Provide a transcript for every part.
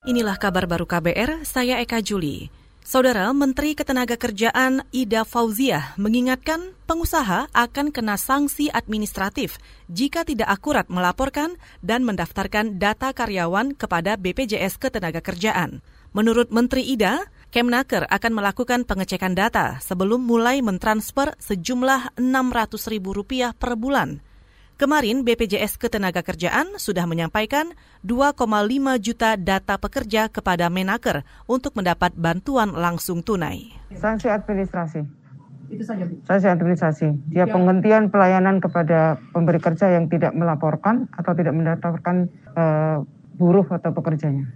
Inilah kabar baru KBR, saya Eka Juli. Saudara Menteri Ketenagakerjaan Ida Fauziah mengingatkan pengusaha akan kena sanksi administratif jika tidak akurat melaporkan dan mendaftarkan data karyawan kepada BPJS Ketenagakerjaan. Menurut Menteri Ida, Kemnaker akan melakukan pengecekan data sebelum mulai mentransfer sejumlah Rp600.000 per bulan Kemarin BPJS Ketenagakerjaan sudah menyampaikan 2,5 juta data pekerja kepada Menaker untuk mendapat bantuan langsung tunai. Sanksi administrasi. Itu saja, Bu. Sanksi administrasi. Dia ya. penghentian pelayanan kepada pemberi kerja yang tidak melaporkan atau tidak mendaftarkan uh, buruh atau pekerjanya.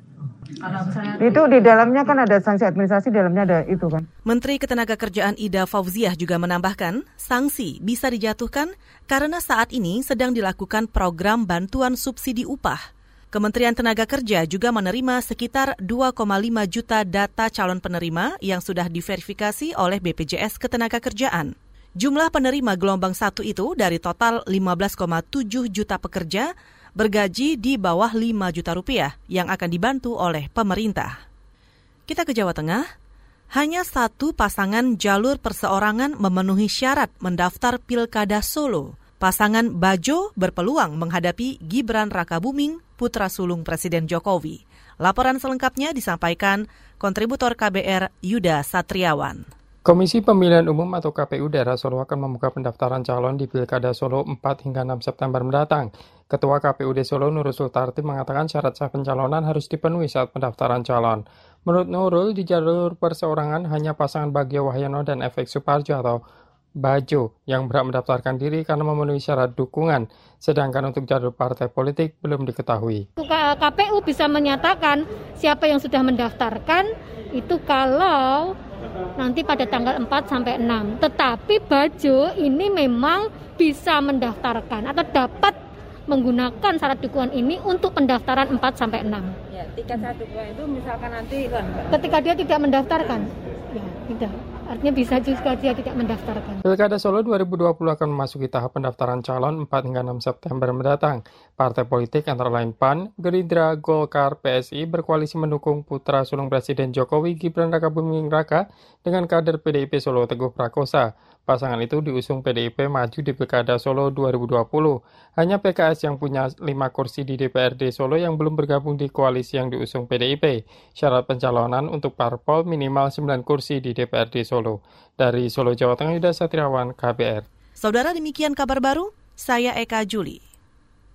Itu di dalamnya kan ada sanksi administrasi, di dalamnya ada itu kan. Menteri Ketenagakerjaan Ida Fauziah juga menambahkan, sanksi bisa dijatuhkan karena saat ini sedang dilakukan program bantuan subsidi upah. Kementerian Tenaga Kerja juga menerima sekitar 2,5 juta data calon penerima yang sudah diverifikasi oleh BPJS Ketenagakerjaan. Jumlah penerima gelombang satu itu dari total 15,7 juta pekerja bergaji di bawah 5 juta rupiah yang akan dibantu oleh pemerintah. Kita ke Jawa Tengah. Hanya satu pasangan jalur perseorangan memenuhi syarat mendaftar Pilkada Solo. Pasangan Bajo berpeluang menghadapi Gibran Rakabuming, putra sulung Presiden Jokowi. Laporan selengkapnya disampaikan kontributor KBR Yuda Satriawan. Komisi Pemilihan Umum atau KPU Daerah Solo akan membuka pendaftaran calon di Pilkada Solo 4 hingga 6 September mendatang. Ketua KPUD Solo Nurul Sultarti mengatakan syarat sah pencalonan harus dipenuhi saat pendaftaran calon. Menurut Nurul, di jalur perseorangan hanya pasangan Bagio Wahyono dan Efek Suparjo atau Bajo yang berhak mendaftarkan diri karena memenuhi syarat dukungan, sedangkan untuk jalur partai politik belum diketahui. KPU bisa menyatakan siapa yang sudah mendaftarkan itu kalau nanti pada tanggal 4 sampai 6. Tetapi Bajo ini memang bisa mendaftarkan atau dapat menggunakan syarat dukungan ini untuk pendaftaran 4 sampai 6. Ya, tiket syarat dukungan itu misalkan nanti ketika dia tidak mendaftarkan. Ya, tidak. Artinya bisa juga dia tidak mendaftarkan. Pilkada Solo 2020 akan memasuki tahap pendaftaran calon 4 hingga 6 September mendatang. Partai politik antara lain PAN, Gerindra, Golkar, PSI berkoalisi mendukung putra sulung Presiden Jokowi Gibran Raka Buming Raka dengan kader PDIP Solo Teguh Prakosa. Pasangan itu diusung PDIP maju di Pilkada Solo 2020. Hanya PKS yang punya 5 kursi di DPRD Solo yang belum bergabung di koalisi yang diusung PDIP. Syarat pencalonan untuk parpol minimal 9 kursi di DPRD Solo. Dari Solo, Jawa Tengah, Yuda Satriawan, KBR. Saudara demikian kabar baru, saya Eka Juli.